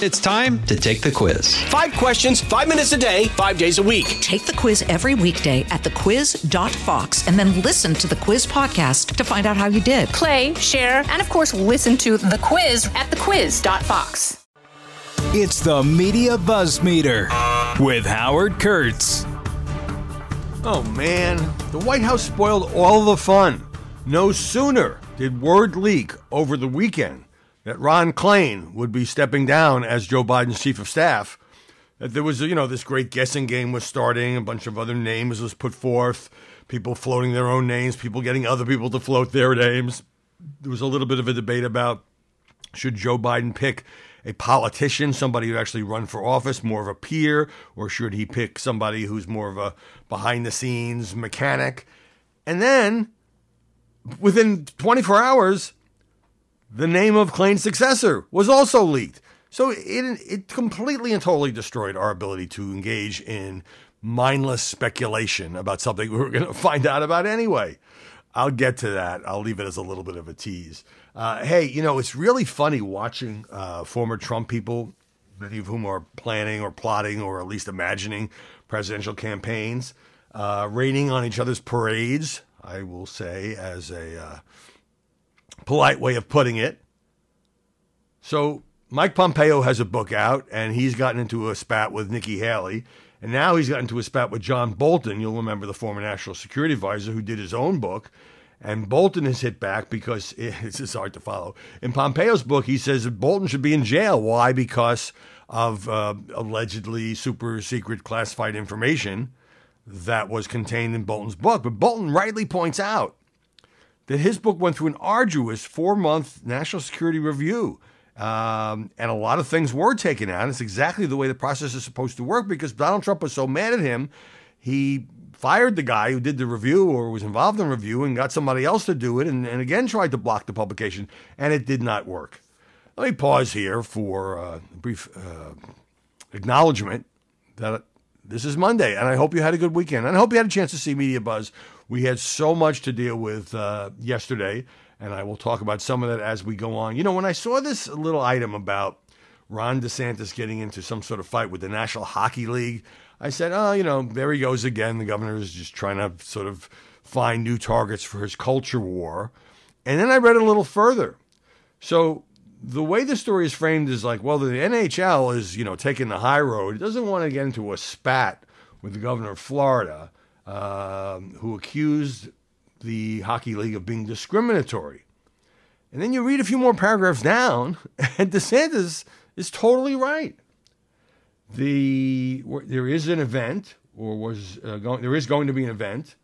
It's time to take the quiz. Five questions, five minutes a day, five days a week. Take the quiz every weekday at thequiz.fox and then listen to the quiz podcast to find out how you did. Play, share, and of course, listen to the quiz at thequiz.fox. It's the Media Buzz Meter with Howard Kurtz. Oh man, the White House spoiled all the fun. No sooner did word leak over the weekend that Ron Klain would be stepping down as Joe Biden's chief of staff. That there was, you know, this great guessing game was starting. A bunch of other names was put forth. People floating their own names. People getting other people to float their names. There was a little bit of a debate about should Joe Biden pick a politician, somebody who actually run for office, more of a peer, or should he pick somebody who's more of a behind the scenes mechanic? And then within 24 hours, the name of Klain's successor was also leaked. So it, it completely and totally destroyed our ability to engage in mindless speculation about something we were going to find out about anyway. I'll get to that. I'll leave it as a little bit of a tease. Uh, hey, you know, it's really funny watching uh, former Trump people, many of whom are planning or plotting or at least imagining presidential campaigns, uh, raining on each other's parades, I will say, as a uh, polite way of putting it. So Mike Pompeo has a book out, and he's gotten into a spat with Nikki Haley, and now he's gotten into a spat with John Bolton. You'll remember the former national security advisor who did his own book. And Bolton has hit back because it's just hard to follow. In Pompeo's book, he says that Bolton should be in jail. Why? Because of uh, allegedly super secret classified information that was contained in Bolton's book. But Bolton rightly points out that his book went through an arduous four month national security review. Um, and a lot of things were taken out. It's exactly the way the process is supposed to work because Donald Trump was so mad at him, he fired the guy who did the review or was involved in review and got somebody else to do it and, and again tried to block the publication, and it did not work. Let me pause here for uh, a brief uh, acknowledgement that this is Monday, and I hope you had a good weekend. And I hope you had a chance to see Media Buzz. We had so much to deal with uh, yesterday, and I will talk about some of that as we go on. You know, when I saw this little item about Ron DeSantis getting into some sort of fight with the National Hockey League, I said, oh, you know, there he goes again. The governor is just trying to sort of find new targets for his culture war. And then I read a little further. So the way the story is framed is like, well, the NHL is, you know, taking the high road. It doesn't want to get into a spat with the governor of Florida, um, who accused the Hockey League of being discriminatory. And then you read a few more paragraphs down, and DeSantis is totally right. The there is an event, or was uh, going there is going to be an event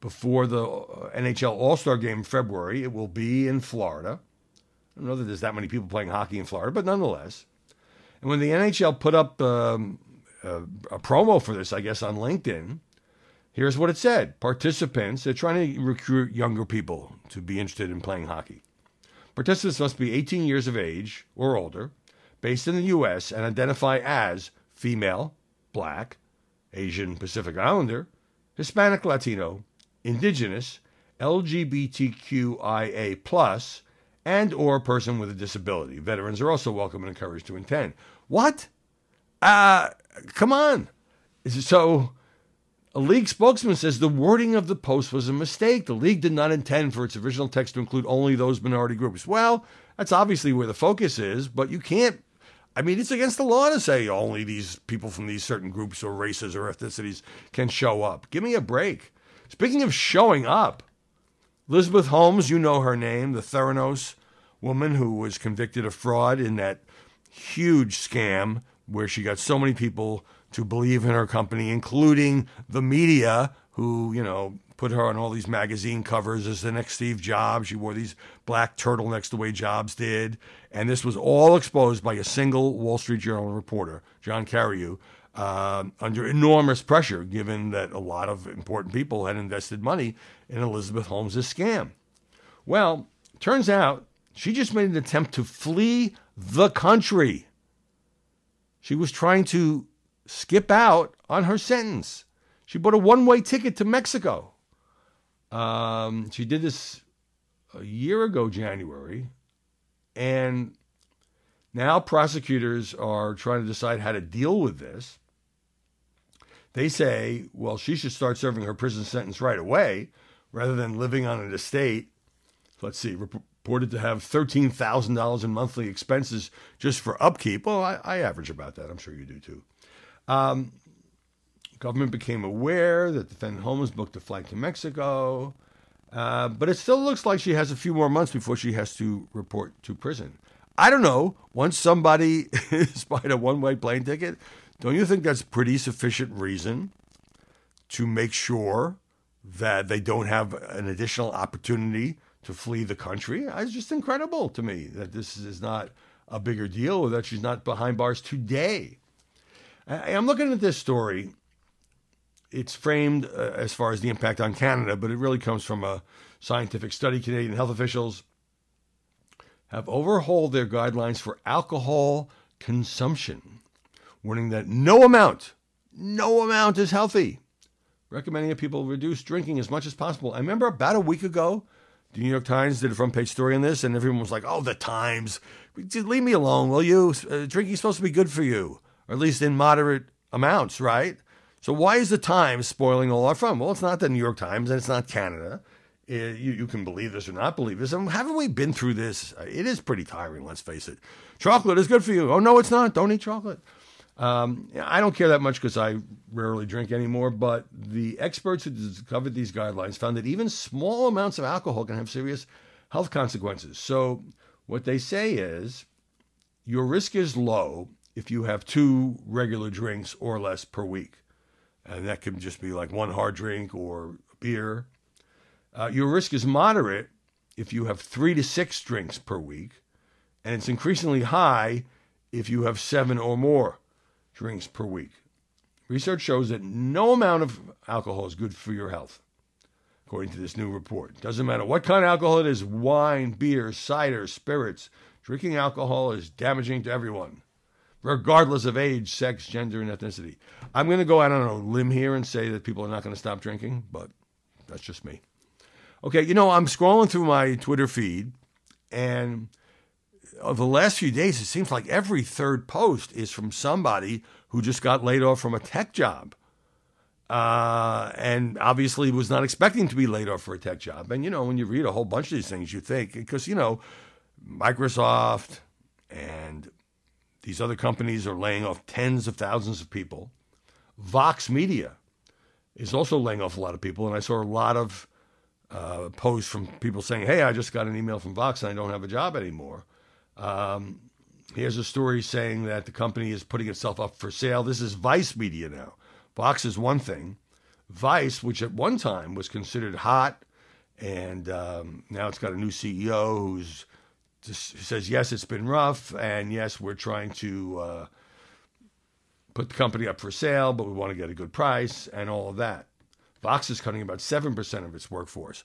before the uh, NHL All Star Game in February. It will be in Florida. I don't know that there's that many people playing hockey in Florida, but nonetheless. And when the NHL put up um, a, a, promo for this, I guess on LinkedIn, here's what it said: Participants, they're trying to recruit younger people to be interested in playing hockey. Participants must be 18 years of age or older based in the U.S. and identify as female, black, Asian Pacific Islander, Hispanic Latino, Indigenous, LGBTQIA+, and or person with a disability. Veterans are also welcome and encouraged to attend. What? Uh, come on. So, a league spokesman says the wording of the post was a mistake. The league did not intend for its original text to include only those minority groups. Well, that's obviously where the focus is, but you can't I mean, it's against the law to say only these people from these certain groups or races or ethnicities can show up. Give me a break. Speaking of showing up, Elizabeth Holmes, you know her name, the Theranos woman who was convicted of fraud in that huge scam where she got so many people to believe in her company, including the media, who, you know, put her on all these magazine covers as the next Steve Jobs. She wore these black turtlenecks the way Jobs did. And this was all exposed by a single Wall Street Journal reporter, John Carreyrou, uh, under enormous pressure, given that a lot of important people had invested money in Elizabeth Holmes' scam. Well, turns out she just made an attempt to flee the country. She was trying to skip out on her sentence. She bought a one way ticket to Mexico. Um, she did this a year ago, January, and Now prosecutors are trying to decide how to deal with this. They say, well, she should start serving her prison sentence right away rather than living on an estate. Let's see, reported to have $13,000 in monthly expenses just for upkeep. Well, I, I, average about that. I'm sure you do too. Um, government became aware that the defendant Holmes booked a flight to Mexico, uh, but it still looks like she has a few more months before she has to report to prison. I don't know. Once somebody buying a one way plane ticket, don't you think that's pretty sufficient reason to make sure that they don't have an additional opportunity to flee the country? It's just incredible to me that this is not a bigger deal or that she's not behind bars today. I'm looking at this story. It's framed uh, as far as the impact on Canada, but it really comes from a scientific study. Canadian health officials have overhauled their guidelines for alcohol consumption warning that no amount, no amount is healthy, recommending that people reduce drinking as much as possible. I remember about a week ago, the New York Times did a front page story on this, and everyone was like, oh, the Times, just leave me alone, will you? Uh, drinking's supposed to be good for you, or at least in moderate amounts, right? So why is the Times spoiling all our fun? Well, it's not the New York Times, and it's not Canada. It, uh, you, you can believe this or not believe this. And haven't we been through this? It is pretty tiring, let's face it. Chocolate is good for you. Oh, no, it's not. Don't eat chocolate. Um, I don't care that much because I rarely drink anymore, but the experts who discovered these guidelines found that even small amounts of alcohol can have serious health consequences. So, what they say is your risk is low if you have two regular drinks or less per week. And that can just be like one hard drink or beer. Uh, your risk is moderate if you have three to six drinks per week. And it's increasingly high if you have seven or more drinks per week. Research shows that no amount of alcohol is good for your health, according to this new report. Doesn't matter what kind of alcohol it is wine, beer, cider, spirits. Drinking alcohol is damaging to everyone, regardless of age, sex, gender, and ethnicity. I'm going to go out on a limb here and say that people are not going to stop drinking, but that's just me. Okay, you know, I'm scrolling through my Twitter feed, and of the last few days, it seems like every third post is from somebody who just got laid off from a tech job. Uh, and obviously was not expecting to be laid off for a tech job. And, you know, when you read a whole bunch of these things, you think, because, you know, Microsoft and these other companies are laying off tens of thousands of people. Vox Media is also laying off a lot of people. And I saw a lot of uh, posts from people saying, hey, I just got an email from Vox and I don't have a job anymore. Um, here's a story saying that the company is putting itself up for sale. This is Vice Media now. Vox is one thing. Vice, which at one time was considered hot, and um, now it's got a new CEO who's just says yes, it's been rough, and yes, we're trying to uh, put the company up for sale, but we want to get a good price and all of that. Vox is cutting about seven percent of its workforce.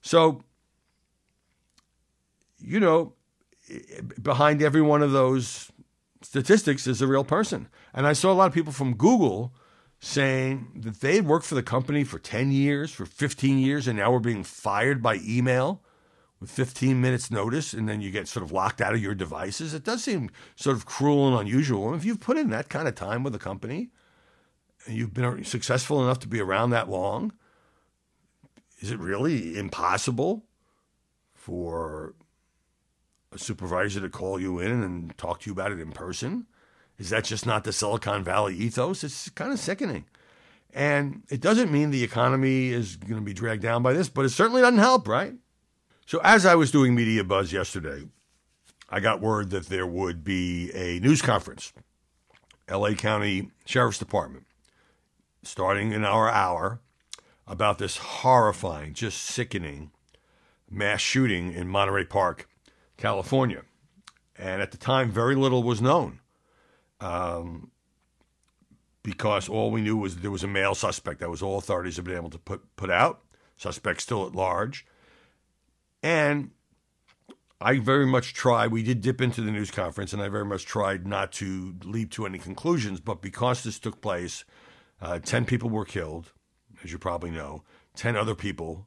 So, you know, behind every one of those statistics is a real person. And I saw a lot of people from Google saying that they had worked for the company for 10 years, for 15 years, and now we're being fired by email with 15 minutes notice, and then you get sort of locked out of your devices. It does seem sort of cruel and unusual. If you've put in that kind of time with a company, and you've been successful enough to be around that long, is it really impossible for a supervisor to call you in and talk to you about it in person? Is that just not the Silicon Valley ethos? It's kind of sickening. And it doesn't mean the economy is going to be dragged down by this, but it certainly doesn't help, right? So, as I was doing Media Buzz yesterday, I got word that there would be a news conference, LA County Sheriff's Department, starting in our hour about this horrifying, just sickening mass shooting in Monterey Park California. And at the time, very little was known um, because all we knew was there was a male suspect. That was all authorities had been able to put, put out. Suspect still at large. And I very much tried, we did dip into the news conference, and I very much tried not to leap to any conclusions. But because this took place, uh, 10 people were killed, as you probably know, 10 other people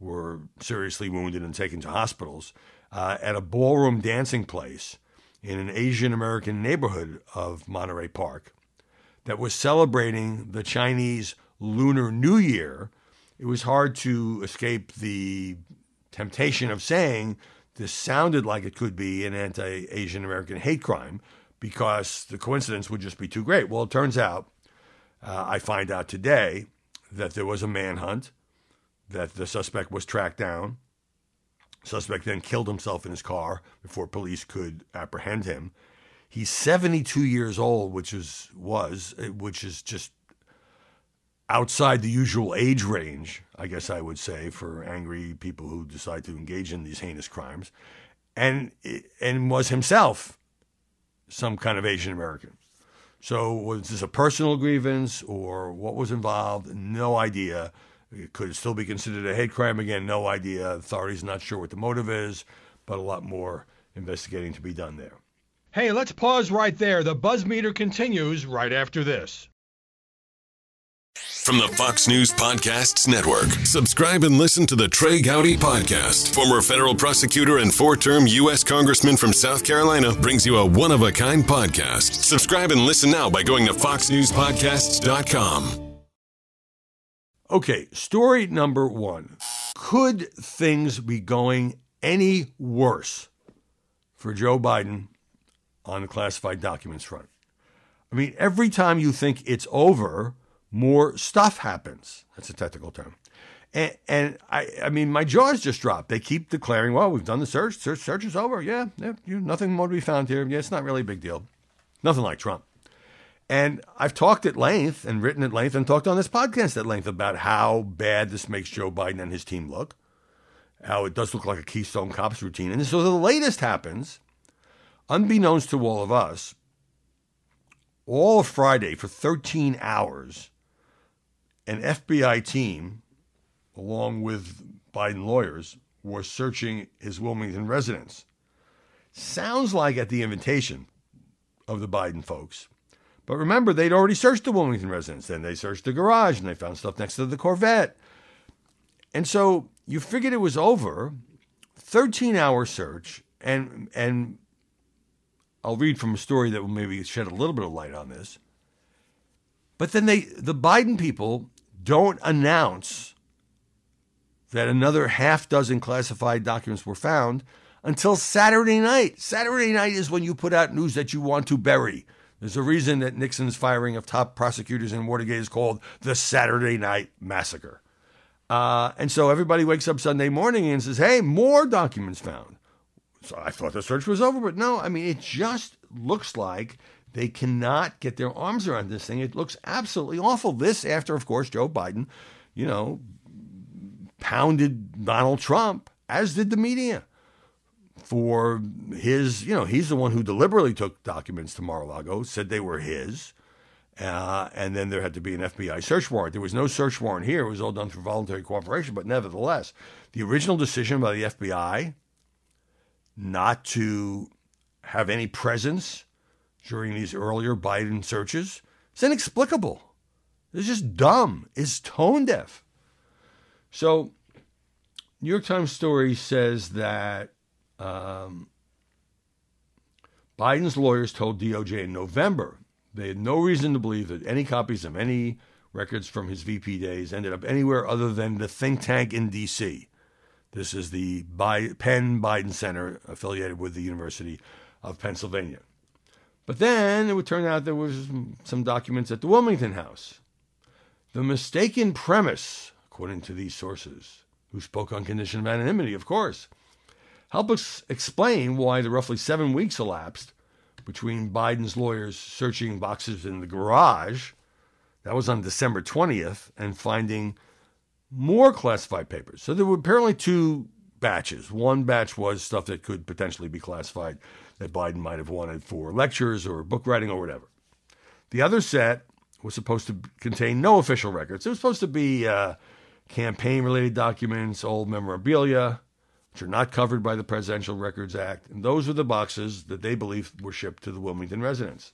were seriously wounded and taken to hospitals uh, at a ballroom dancing place in an Asian American neighborhood of Monterey Park that was celebrating the Chinese Lunar New Year, it was hard to escape the temptation of saying this sounded like it could be an anti Asian American hate crime because the coincidence would just be too great. Well, it turns out, uh, I find out today that there was a manhunt, that the suspect was tracked down. Suspect then killed himself in his car before police could apprehend him. He's 72 years old, which is was eh, which is just outside the usual age range, I guess I would say, for angry people who decide to engage in these heinous crimes, and eh, and was himself some kind of Asian American. So was this a personal grievance or what was involved? No idea. It could still be considered a hate crime? Again, no idea. Authorities not sure what the motive is, but a lot more investigating to be done there. Hey, let's pause right there. The buzz meter continues right after this. From the Fox News Podcasts Network, subscribe and listen to the Trey Gowdy Podcast. Former federal prosecutor and four term U.S. Congressman from South Carolina brings you a one of a kind podcast. Subscribe and listen now by going to FoxNewsPodcasts.com. Okay, story number one. Could things be going any worse for Joe Biden on the classified documents front? I mean, every time you think it's over, more stuff happens. That's a technical term. And, and I, I mean, my jaws just dropped. They keep declaring, well, we've done the search. Search, search is over. Yeah, yeah you, nothing more to be found here. Yeah, it's not really a big deal. Nothing like Trump. And I've talked at length and written at length and talked on this podcast at length about how bad this makes Joe Biden and his team look, how it does look like a Keystone Cops routine. And so the latest happens, unbeknownst to all of us, all of Friday for 13 hours, an FBI team, along with Biden lawyers, were searching his Wilmington residence. Sounds like at the invitation of the Biden folks but remember, they'd already searched the Wilmington residence. Then they searched the garage and they found stuff next to the Corvette. And so you figured it was over. 13 hour search. And, and I'll read from a story that will maybe shed a little bit of light on this. But then they, the Biden people don't announce that another half dozen classified documents were found until Saturday night. Saturday night is when you put out news that you want to bury. There's a reason that Nixon's firing of top prosecutors in Watergate is called the Saturday Night Massacre. Uh, and so everybody wakes up Sunday morning and says, hey, more documents found. So I thought the search was over, but no, I mean, it just looks like they cannot get their arms around this thing. It looks absolutely awful. This after, of course, Joe Biden, you know, pounded Donald Trump, as did the media for his, you know, he's the one who deliberately took documents to Mar a Lago, said they were his. Uh, and then there had to be an FBI search warrant. There was no search warrant here. It was all done through voluntary cooperation. But nevertheless, the original decision by the FBI not to have any presence during these earlier Biden searches is inexplicable. It's just dumb. It's tone deaf. So, New York Times story says that um, Biden's lawyers told DOJ in November they had no reason to believe that any copies of any records from his VP days ended up anywhere other than the think tank in D.C. This is the Penn Biden Center affiliated with the University of Pennsylvania. But then it would turn out there was some documents at the Wilmington House. The mistaken premise, according to these sources, who spoke on condition of anonymity, of course, Help us explain why the roughly seven weeks elapsed between Biden's lawyers searching boxes in the garage, that was on December 20th, and finding more classified papers. So there were apparently two batches. One batch was stuff that could potentially be classified that Biden might have wanted for lectures or book writing or whatever. The other set was supposed to contain no official records. It was supposed to be uh, campaign related documents, old memorabilia, which are not covered by the Presidential Records Act. And those were the boxes that they believe were shipped to the Wilmington residence.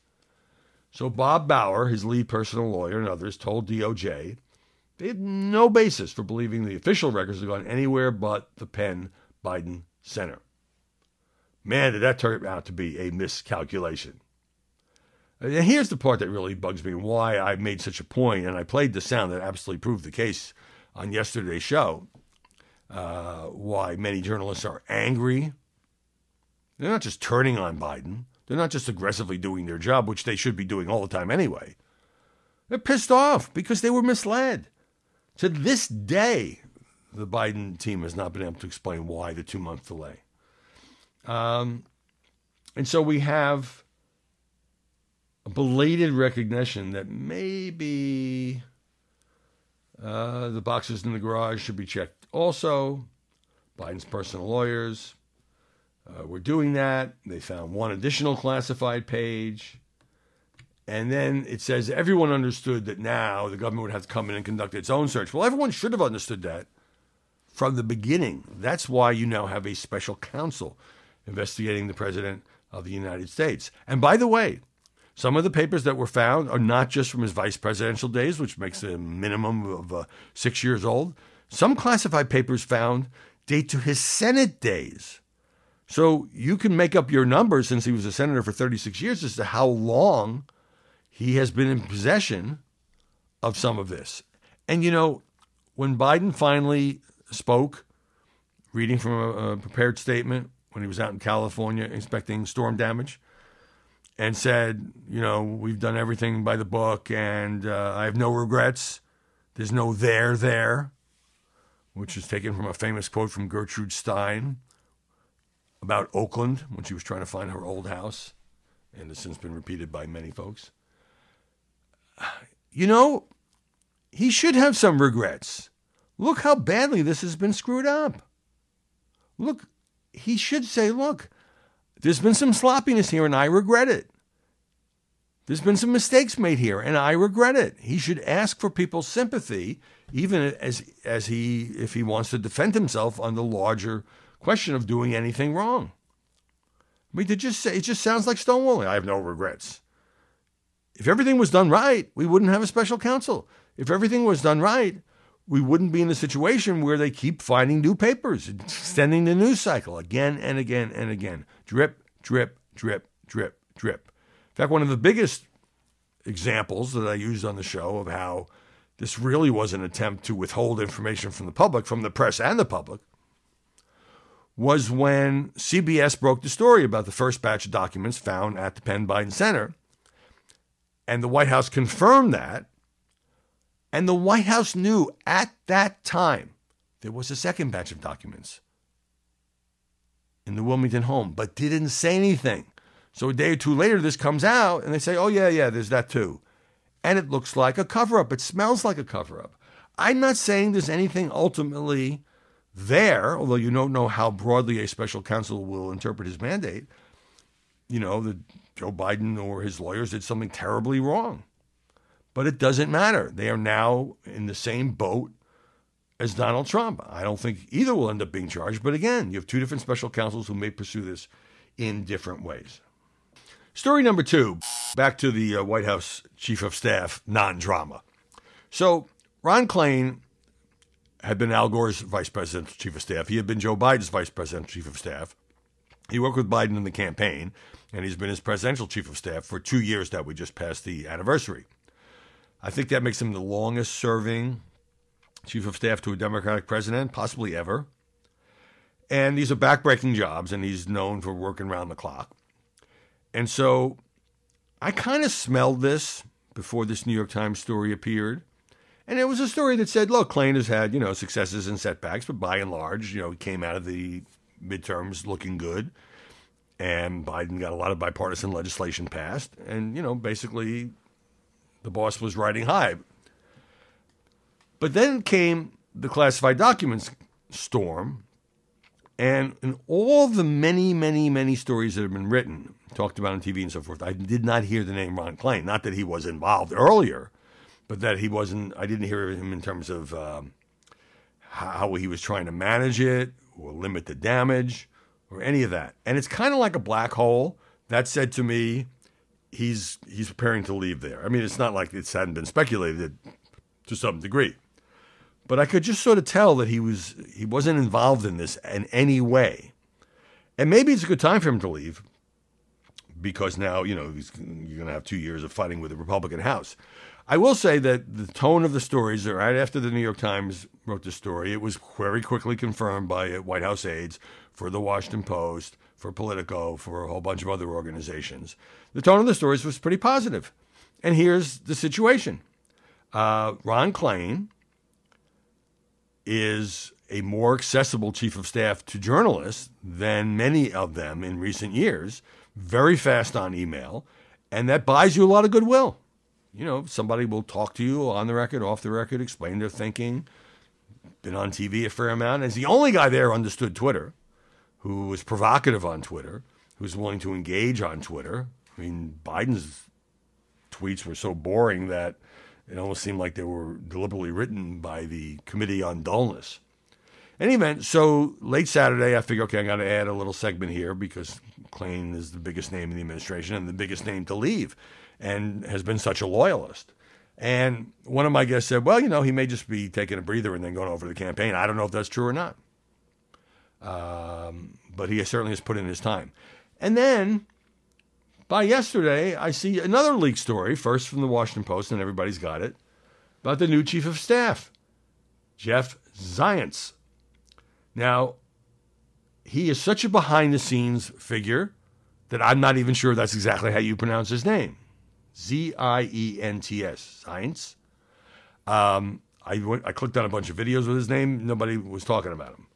So Bob Bauer, his lead personal lawyer, and others told DOJ they had no basis for believing the official records had gone anywhere but the Penn Biden Center. Man, did that turn out to be a miscalculation. And here's the part that really bugs me and why I made such a point, and I played the sound that absolutely proved the case on yesterday's show. Uh, why many journalists are angry. They're not just turning on Biden, they're not just aggressively doing their job, which they should be doing all the time anyway. They're pissed off because they were misled. To this day, the Biden team has not been able to explain why the two month delay. Um, and so we have a belated recognition that maybe uh, the boxes in the garage should be checked also. Biden's personal lawyers uh, were doing that. They found one additional classified page. And then it says everyone understood that now the government would have to come in and conduct its own search. Well, everyone should have understood that from the beginning. That's why you now have a special counsel investigating the President of the United States. And by the way, some of the papers that were found are not just from his vice presidential days, which makes a minimum of uh, six years old. Some classified papers found date to his Senate days. So you can make up your numbers since he was a senator for 36 years as to how long he has been in possession of some of this. And you know, when Biden finally spoke, reading from a, a prepared statement when he was out in California inspecting storm damage, and said, you know, we've done everything by the book and uh, I have no regrets. There's no there there, which is taken from a famous quote from Gertrude Stein about Oakland when she was trying to find her old house, and has since been repeated by many folks. You know, he should have some regrets. Look how badly this has been screwed up. Look, he should say, look, there's been some sloppiness here, and I regret it. There's been some mistakes made here, and I regret it. He should ask for people's sympathy, even as as he if he wants to defend himself on the larger question of doing anything wrong. I mean, to just say it just sounds like stonewalling. I have no regrets. If everything was done right, we wouldn't have a special counsel. If everything was done right, we wouldn't be in a situation where they keep finding new papers, extending the news cycle again and again and again. Drip, drip, drip, drip, drip. In fact, one of the biggest examples that I used on the show of how this really was an attempt to withhold information from the public, from the press and the public, was when CBS broke the story about the first batch of documents found at the Penn Biden Center. And the White House confirmed that and the White House knew at that time there was a second batch of documents in the Wilmington home, but didn't say anything. So a day or two later, this comes out, and they say, oh, yeah, yeah, there's that too. And it looks like a cover up. It smells like a cover up. I'm not saying there's anything ultimately there, although you don't know how broadly a special counsel will interpret his mandate. You know, that Joe Biden or his lawyers did something terribly wrong. But it doesn't matter. They are now in the same boat as Donald Trump. I don't think either will end up being charged. But again, you have two different special counsels who may pursue this in different ways. Story number two back to the uh, White House Chief of Staff non drama. So, Ron Klain had been Al Gore's Vice Presidential Chief of Staff. He had been Joe Biden's Vice Presidential Chief of Staff. He worked with Biden in the campaign, and he's been his Presidential Chief of Staff for two years now. We just passed the anniversary. I think that makes him the longest serving chief of staff to a Democratic president, possibly ever. And these are backbreaking jobs, and he's known for working around the clock. And so I kind of smelled this before this New York Times story appeared. And it was a story that said, look, Klain has had, you know, successes and setbacks, but by and large, you know, he came out of the midterms looking good. And Biden got a lot of bipartisan legislation passed. And, you know, basically the boss was riding high. But then came the classified documents storm, and in all the many, many, many stories that have been written, talked about on TV and so forth, I did not hear the name Ron Klain. Not that he was involved earlier, but that he wasn't. I didn't hear him in terms of um, how he was trying to manage it or limit the damage or any of that. And it's kind of like a black hole. That said to me, he's he's preparing to leave there. I mean, it's not like it hadn't been speculated to some degree, but I could just sort of tell that he was he wasn't involved in this in any way, And maybe it's a good time for him to leave because now, you know, you're going to have two years of fighting with the Republican House. I will say that the tone of the stories, right after the New York Times wrote the story, it was very quickly confirmed by White House aides for the Washington Post, for Politico, for a whole bunch of other organizations. The tone of the stories was pretty positive. And here's the situation uh, Ron Klain is a more accessible chief of staff to journalists than many of them in recent years, very fast on email, and that buys you a lot of goodwill. You know, somebody will talk to you on the record, off the record, explain their thinking. Been on TV a fair amount. As the only guy there understood Twitter, who was provocative on Twitter, who's willing to engage on Twitter. I mean, Biden's tweets were so boring that it almost seemed like they were deliberately written by the Committee on Dullness. Any event, so late Saturday, I figure, okay, I'm going to add a little segment here because Klain is the biggest name in the administration and the biggest name to leave and has been such a loyalist. And one of my guests said, well, you know, he may just be taking a breather and then going over to the campaign. I don't know if that's true or not. Um, but he certainly has put in his time. And then by yesterday, I see another leak story, first from the Washington Post, and everybody's got it, about the new chief of staff, Jeff Zients. Now, he is such a behind the scenes figure that I'm not even sure that's exactly how you pronounce his name. Z I E N T S, science. Um, I, went, I clicked on a bunch of videos with his name. Nobody was talking about him.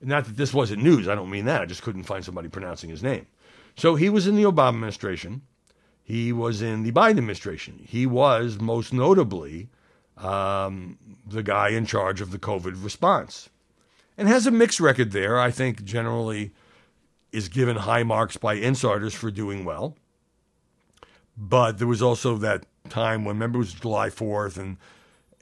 Not that this wasn't news. I don't mean that. I just couldn't find somebody pronouncing his name. So he was in the Obama administration. He was in the Biden administration. He was most notably um, the guy in charge of the COVID response and has a mixed record there. I think generally is given high marks by insiders for doing well. But there was also that time when, remember, it was July 4th and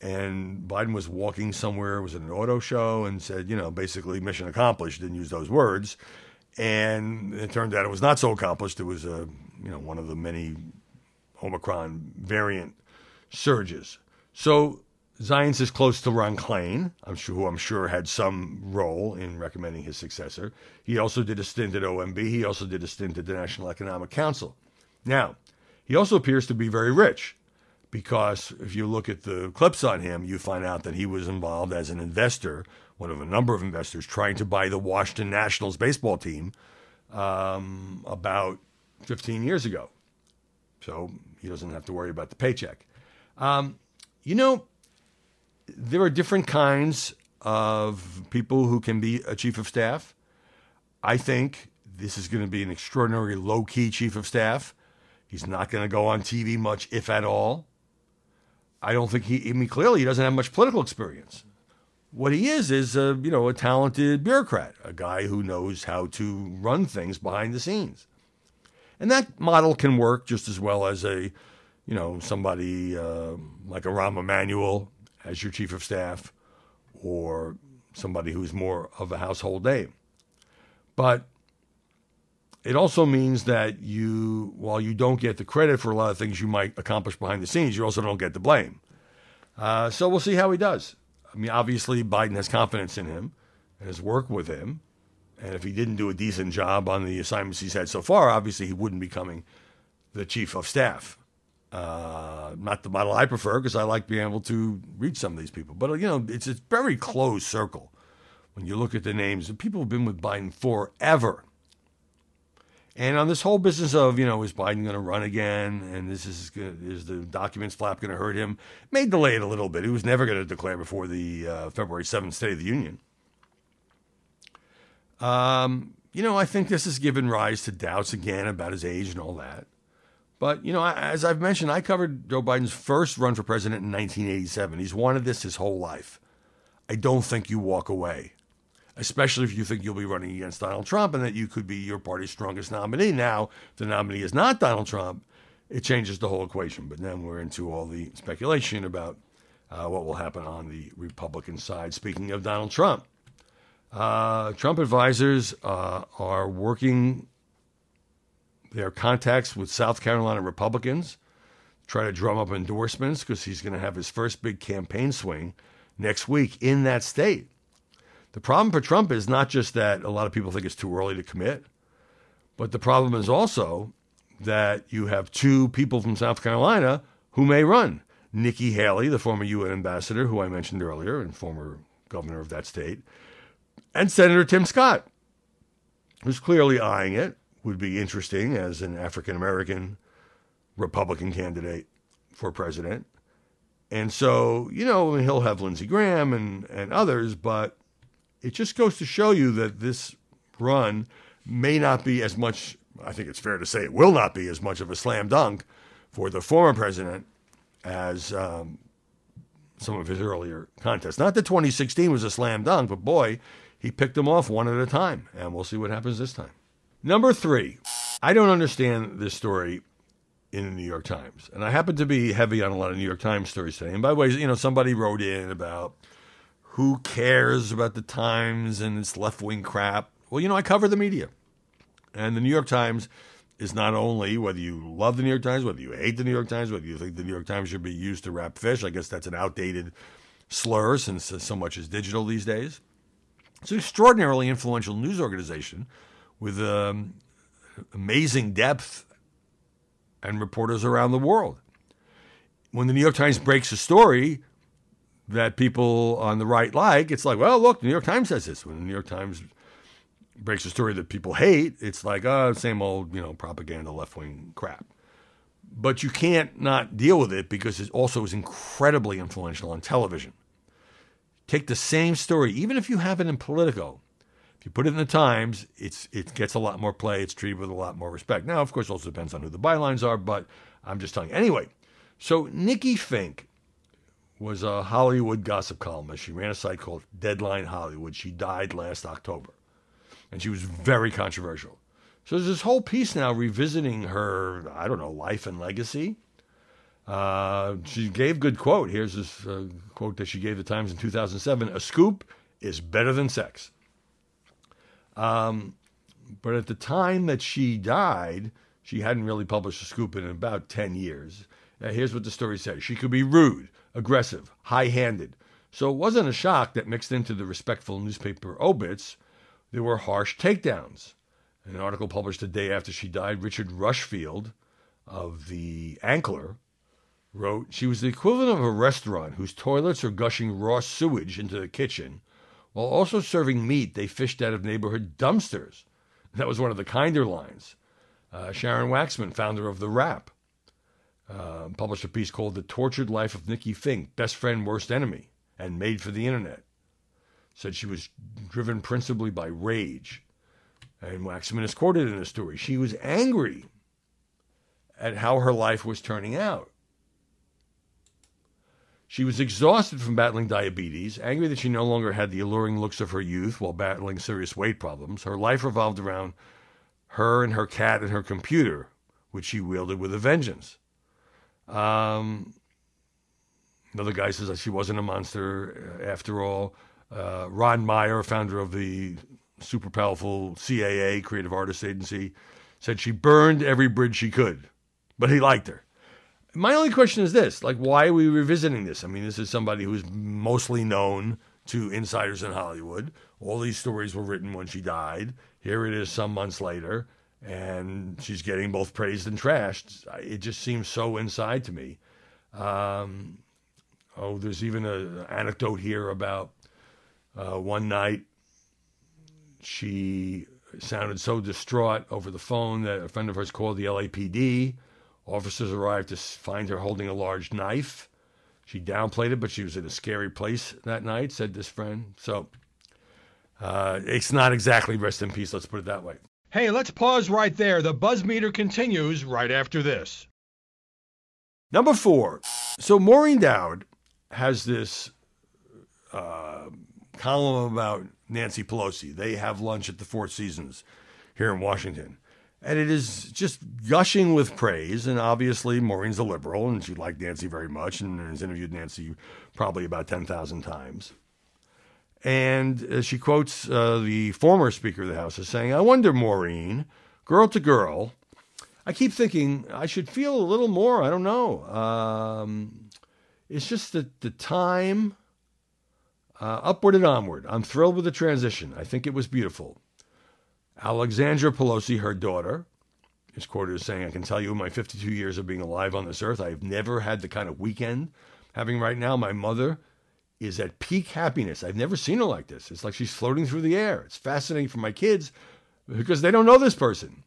and Biden was walking somewhere, was at an auto show, and said, you know, basically mission accomplished. Didn't use those words, and it turned out it was not so accomplished. It was a, you know, one of the many Omicron variant surges. So Zients is close to Ron Klain, I'm sure, who I'm sure had some role in recommending his successor. He also did a stint at OMB. He also did a stint at the National Economic Council. Now, he also appears to be very rich because if you look at the clips on him, you find out that he was involved as an investor, one of a number of investors, trying to buy the Washington Nationals baseball team um, about 15 years ago. So he doesn't have to worry about the paycheck. Um, you know, there are different kinds of people who can be a chief of staff. I think this is going to be an extraordinary low key chief of staff. He's not going to go on TV much, if at all. I don't think he, I mean, clearly he doesn't have much political experience. What he is is a, you know, a talented bureaucrat, a guy who knows how to run things behind the scenes. And that model can work just as well as a, you know, somebody uh, like a Rahm Emanuel as your chief of staff or somebody who's more of a household name. But it also means that you, while you don't get the credit for a lot of things you might accomplish behind the scenes, you also don't get the blame. Uh, so we'll see how he does. I mean, obviously, Biden has confidence in him and has worked with him. And if he didn't do a decent job on the assignments he's had so far, obviously he wouldn't be coming the chief of staff. Uh, not the model I prefer because I like being able to reach some of these people. But, you know, it's a very close circle when you look at the names. People have been with Biden forever. And on this whole business of, you know, is Biden going to run again? And this is, is the documents flap going to hurt him? May delay it a little bit. He was never going to declare before the uh, February 7th State of the Union. Um, you know, I think this has given rise to doubts again about his age and all that. But, you know, as I've mentioned, I covered Joe Biden's first run for president in 1987. He's wanted this his whole life. I don't think you walk away especially if you think you'll be running against Donald Trump and that you could be your party's strongest nominee. Now, if the nominee is not Donald Trump, it changes the whole equation. But then we're into all the speculation about uh, what will happen on the Republican side. Speaking of Donald Trump, uh, Trump advisors uh, are working their contacts with South Carolina Republicans, try to drum up endorsements because he's going to have his first big campaign swing next week in that state. The problem for Trump is not just that a lot of people think it's too early to commit. But the problem is also that you have two people from South Carolina who may run. Nikki Haley, the former UN ambassador, who I mentioned earlier, and former governor of that state, and Senator Tim Scott, who's clearly eyeing it, would be interesting as an African American Republican candidate for president. And so, you know, he'll have Lindsey Graham and, and others, but it just goes to show you that this run may not be as much, I think it's fair to say it will not be as much of a slam dunk for the former president as um, some of his earlier contests. Not that 2016 was a slam dunk, but boy, he picked them off one at a time, and we'll see what happens this time. Number three, I don't understand this story in the New York Times, and I happen to be heavy on a lot of New York Times stories today. And by the way, you know, somebody wrote in about who cares about the Times and its left wing crap. Well, you know, I cover the media, and the New York Times is not only whether you love the New York Times, whether you hate the New York Times, whether you think the New York Times should be used to wrap fish. I guess that's an outdated slur since so much is digital these days. It's an extraordinarily influential news organization with um, amazing depth and reporters around the world. When the New York Times breaks a story that people on the right like, it's like, well, look, the New York Times says this. When the New York Times breaks a story that people hate, it's like, oh, same old, you know, propaganda, left wing crap. But you can't not deal with it because it also is incredibly influential on television. Take the same story, even if you have it in Politico, if you put it in the Times, it's it gets a lot more play. It's treated with a lot more respect. Now, of course, it also depends on who the bylines are, but I'm just telling you. Anyway, so Nikki Finke was a Hollywood gossip columnist. She ran a site called Deadline Hollywood. She died last October, and she was very controversial. So there's this whole piece now revisiting her, I don't know, life and legacy. Uh, she gave good quote. Here's this uh, quote that she gave the Times in 2007: "A scoop is better than sex." Um, but at the time that she died, she hadn't really published a scoop in about 10 years. Now, here's what the story says She could be rude, aggressive, high handed. So it wasn't a shock that mixed into the respectful newspaper obits, there were harsh takedowns. An article published a day after she died, Richard Rushfield of the Ankler wrote she was the equivalent of a restaurant whose toilets are gushing raw sewage into the kitchen while also serving meat they fished out of neighborhood dumpsters. That was one of the kinder lines. Uh, Sharon Waxman, founder of The Wrap, uh, published a piece called The Tortured Life of Nikki Finke, Best Friend, Worst Enemy, and Made for the Internet. Said she was driven principally by rage. And Waxman is quoted in the story. She was angry at how her life was turning out. She was exhausted from battling diabetes, angry that she no longer had the alluring looks of her youth while battling serious weight problems. Her life revolved around her and her cat and her computer, which she wielded with a vengeance. Um, another guy says that she wasn't a monster uh, after all. Uh, Ron Meyer, founder of the super powerful CAA, Creative Artists Agency, said she burned every bridge she could, but he liked her. My only question is this: like, why are we revisiting this? I mean, this is somebody who's mostly known to insiders in Hollywood. All these stories were written when she died. Here it is, some months later, and she's getting both praised and trashed. It just seems so inside to me. Um, oh, there's even an anecdote here about uh, one night she sounded so distraught over the phone that a friend of hers called the LAPD Officers arrived to find her holding a large knife. She downplayed it, but she was in a scary place that night, said this friend. So uh, it's not exactly rest in peace, let's put it that way. Hey, let's pause right there. The buzz meter continues right after this. Number four. So Maureen Dowd has this uh, column about Nancy Pelosi. They have lunch at the Four Seasons here in Washington. And it is just gushing with praise. And obviously, Maureen's a liberal, and she liked Nancy very much, and has interviewed Nancy probably about 10,000 times. And uh, she quotes uh, the former Speaker of the House as saying, I wonder, Maureen, girl to girl, I keep thinking I should feel a little more. I don't know. Um, it's just that the time, uh, upward and onward. I'm thrilled with the transition. I think it was beautiful. Alexandra Pelosi, her daughter, is quoted as saying, I can tell you in my 52 years of being alive on this earth, I've never had the kind of weekend having right now. My mother is at peak happiness. I've never seen her like this. It's like she's floating through the air. It's fascinating for my kids because they don't know this person.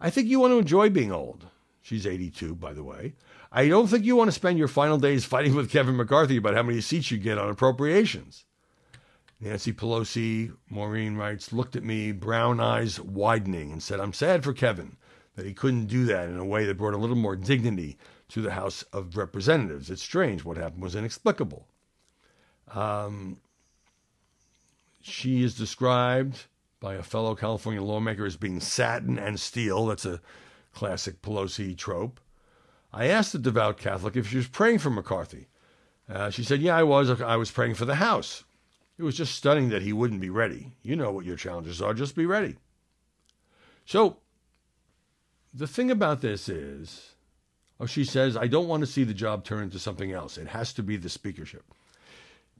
I think you want to enjoy being old. She's 82, by the way. I don't think you want to spend your final days fighting with Kevin McCarthy about how many seats you get on appropriations. Nancy Pelosi, Maureen writes, looked at me, brown eyes widening, and said, I'm sad for Kevin that he couldn't do that in a way that brought a little more dignity to the House of Representatives. It's strange. What happened was inexplicable. Um, she is described by a fellow California lawmaker as being satin and steel. That's a classic Pelosi trope. I asked the devout Catholic if she was praying for McCarthy. Uh, she said, Yeah, I was. I was praying for the House. It was just stunning that he wouldn't be ready. You know what your challenges are. Just be ready. So, the thing about this is, oh, she says, I don't want to see the job turn into something else. It has to be the speakership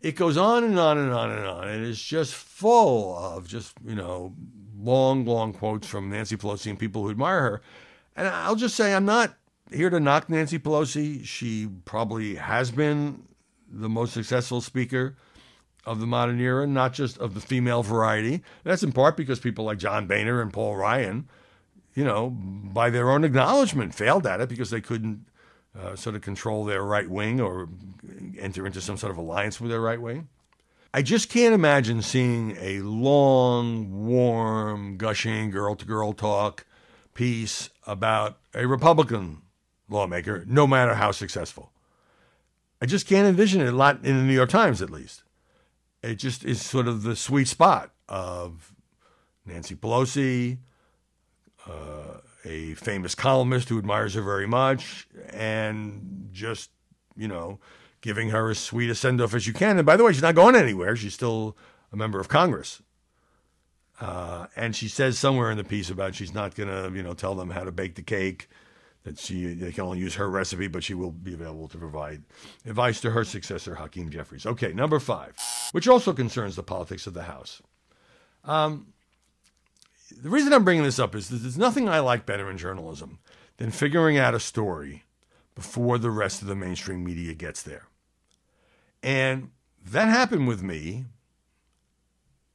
it goes on and on and on and on, and it's just full of just you know long, long quotes from Nancy Pelosi and people who admire her. And I'll just say I'm not here to knock Nancy Pelosi. She probably has been the most successful speaker of the modern era, not just of the female variety. That's in part because people like John Boehner and Paul Ryan, you know, by their own acknowledgement, failed at it because they couldn't uh, sort of control their right wing or enter into some sort of alliance with their right wing. I just can't imagine seeing a long, warm, gushing girl to girl talk piece about a Republican lawmaker, no matter how successful. I just can't envision it a lot in the New York Times, at least. It just is sort of the sweet spot of Nancy Pelosi, uh, a famous columnist who admires her very much, and just, you know, giving her as sweet a send off as you can. And by the way, she's not going anywhere. She's still a member of Congress. Uh, and she says somewhere in the piece about she's not going to, you know, tell them how to bake the cake, she they can only use her recipe, but she will be available to provide advice to her successor, Hakeem Jeffries. Okay, number five, which also concerns the politics of the House. Um, the reason I'm bringing this up is that there's nothing I like better in journalism than figuring out a story before the rest of the mainstream media gets there. And that happened with me.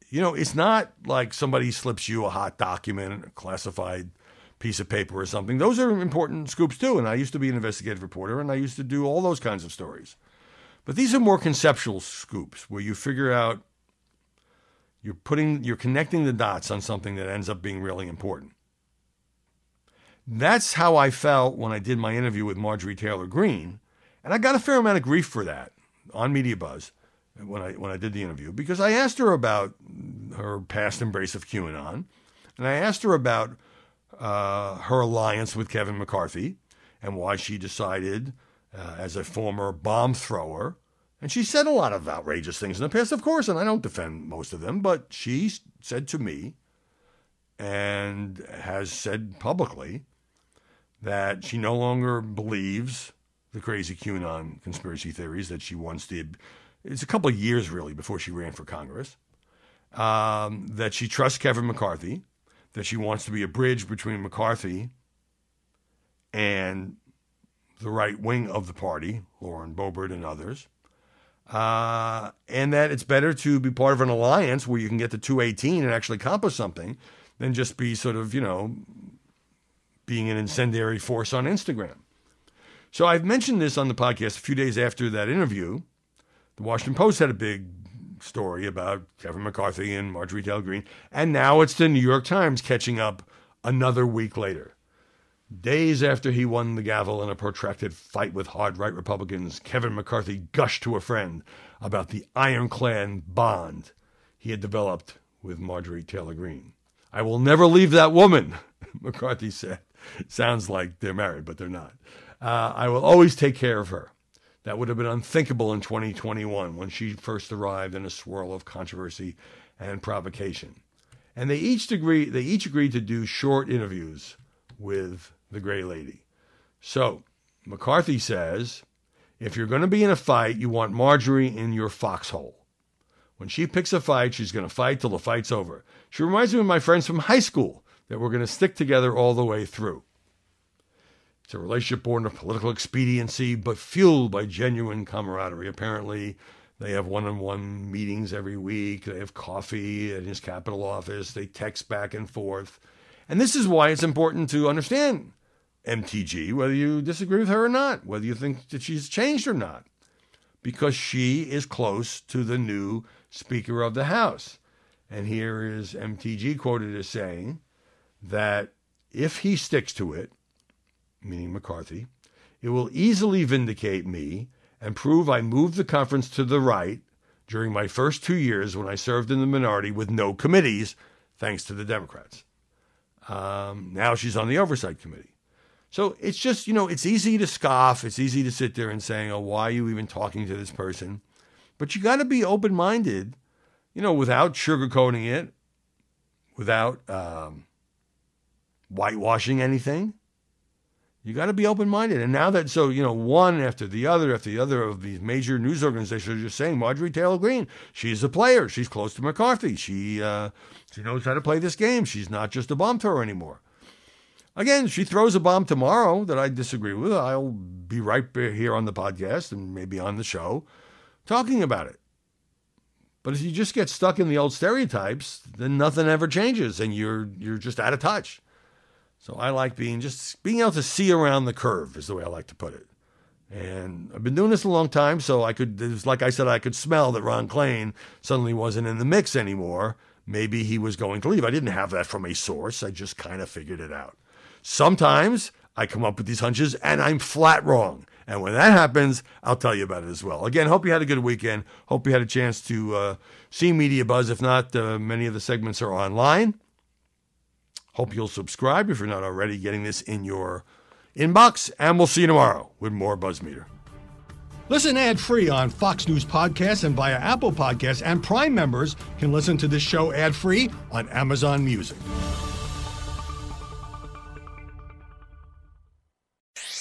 You know, it's not like somebody slips you a hot document, a classified piece of paper or something. Those are important scoops too. And I used to be an investigative reporter and I used to do all those kinds of stories. But these are more conceptual scoops where you figure out you're putting you're connecting the dots on something that ends up being really important. That's how I felt when I did my interview with Marjorie Taylor Greene, and I got a fair amount of grief for that on Media Buzz when I when I did the interview because I asked her about her past embrace of QAnon, and I asked her about uh, her alliance with Kevin McCarthy and why she decided, uh, as a former bomb thrower, and she said a lot of outrageous things in the past, of course, and I don't defend most of them, but she said to me and has said publicly that she no longer believes the crazy QAnon conspiracy theories that she once did. It's a couple of years, really, before she ran for Congress. Um, that she trusts Kevin McCarthy, that she wants to be a bridge between McCarthy and the right wing of the party, Lauren Boebert and others uh, and that it's better to be part of an alliance where you can get to 218 and actually accomplish something than just be sort of, you know, being an incendiary force on Instagram. So I've mentioned this on the podcast a few days after that interview. The Washington Post had a big story about Kevin McCarthy and Marjorie Taylor Greene, and now it's the New York Times catching up another week later. Days after he won the gavel in a protracted fight with hard right Republicans, Kevin McCarthy gushed to a friend about the ironclad bond he had developed with Marjorie Taylor Greene. I will never leave that woman, McCarthy said. Sounds like they're married, but they're not. Uh, I will always take care of her. That would have been unthinkable in 2021 when she first arrived in a swirl of controversy and provocation. And they each agree they each agreed to do short interviews with the Gray Lady. So McCarthy says if you're going to be in a fight, you want Marjorie in your foxhole. When she picks a fight, she's going to fight till the fight's over. She reminds me of my friends from high school that we're going to stick together all the way through. It's a relationship born of political expediency, but fueled by genuine camaraderie. Apparently, they have one on one meetings every week. They have coffee in his Capitol office. They text back and forth. And this is why it's important to understand MTG, whether you disagree with her or not, whether you think that she's changed or not, because she is close to the new Speaker of the House. And here is MTG quoted as saying that if he sticks to it, meaning McCarthy, it will easily vindicate me and prove I moved the conference to the right during my first two years when I served in the minority with no committees, thanks to the Democrats. Um, now she's on the oversight committee. So it's just, you know, it's easy to scoff. It's easy to sit there and saying, oh, why are you even talking to this person? But you got to be open minded, you know, without sugarcoating it, without um, whitewashing anything. You got to be open minded. And now that, so, you know, one after the other after the other of these major news organizations are just saying Marjorie Taylor Greene, she's a player. She's close to McCarthy. She, uh, she knows how to play this game. She's not just a bomb thrower anymore. Again, she throws a bomb tomorrow that I disagree with. I'll be right here on the podcast and maybe on the show talking about it. But if you just get stuck in the old stereotypes, then nothing ever changes and you're you're just out of touch. So I like being just being able to see around the curve is the way I like to put it. And I've been doing this a long time, so I could, it was like I said, I could smell that Ron Klain suddenly wasn't in the mix anymore. Maybe he was going to leave. I didn't have that from a source. I just kind of figured it out. Sometimes I come up with these hunches and I'm flat wrong. And when that happens, I'll tell you about it as well. Again, hope you had a good weekend. Hope you had a chance to uh, see Media Buzz. If not, uh, many of the segments are online. Hope you'll subscribe if you're not already getting this in your inbox. And we'll see you tomorrow with more Buzzmeter. Listen ad free on Fox News Podcasts and via Apple Podcasts, and Prime members can listen to this show ad free on Amazon Music.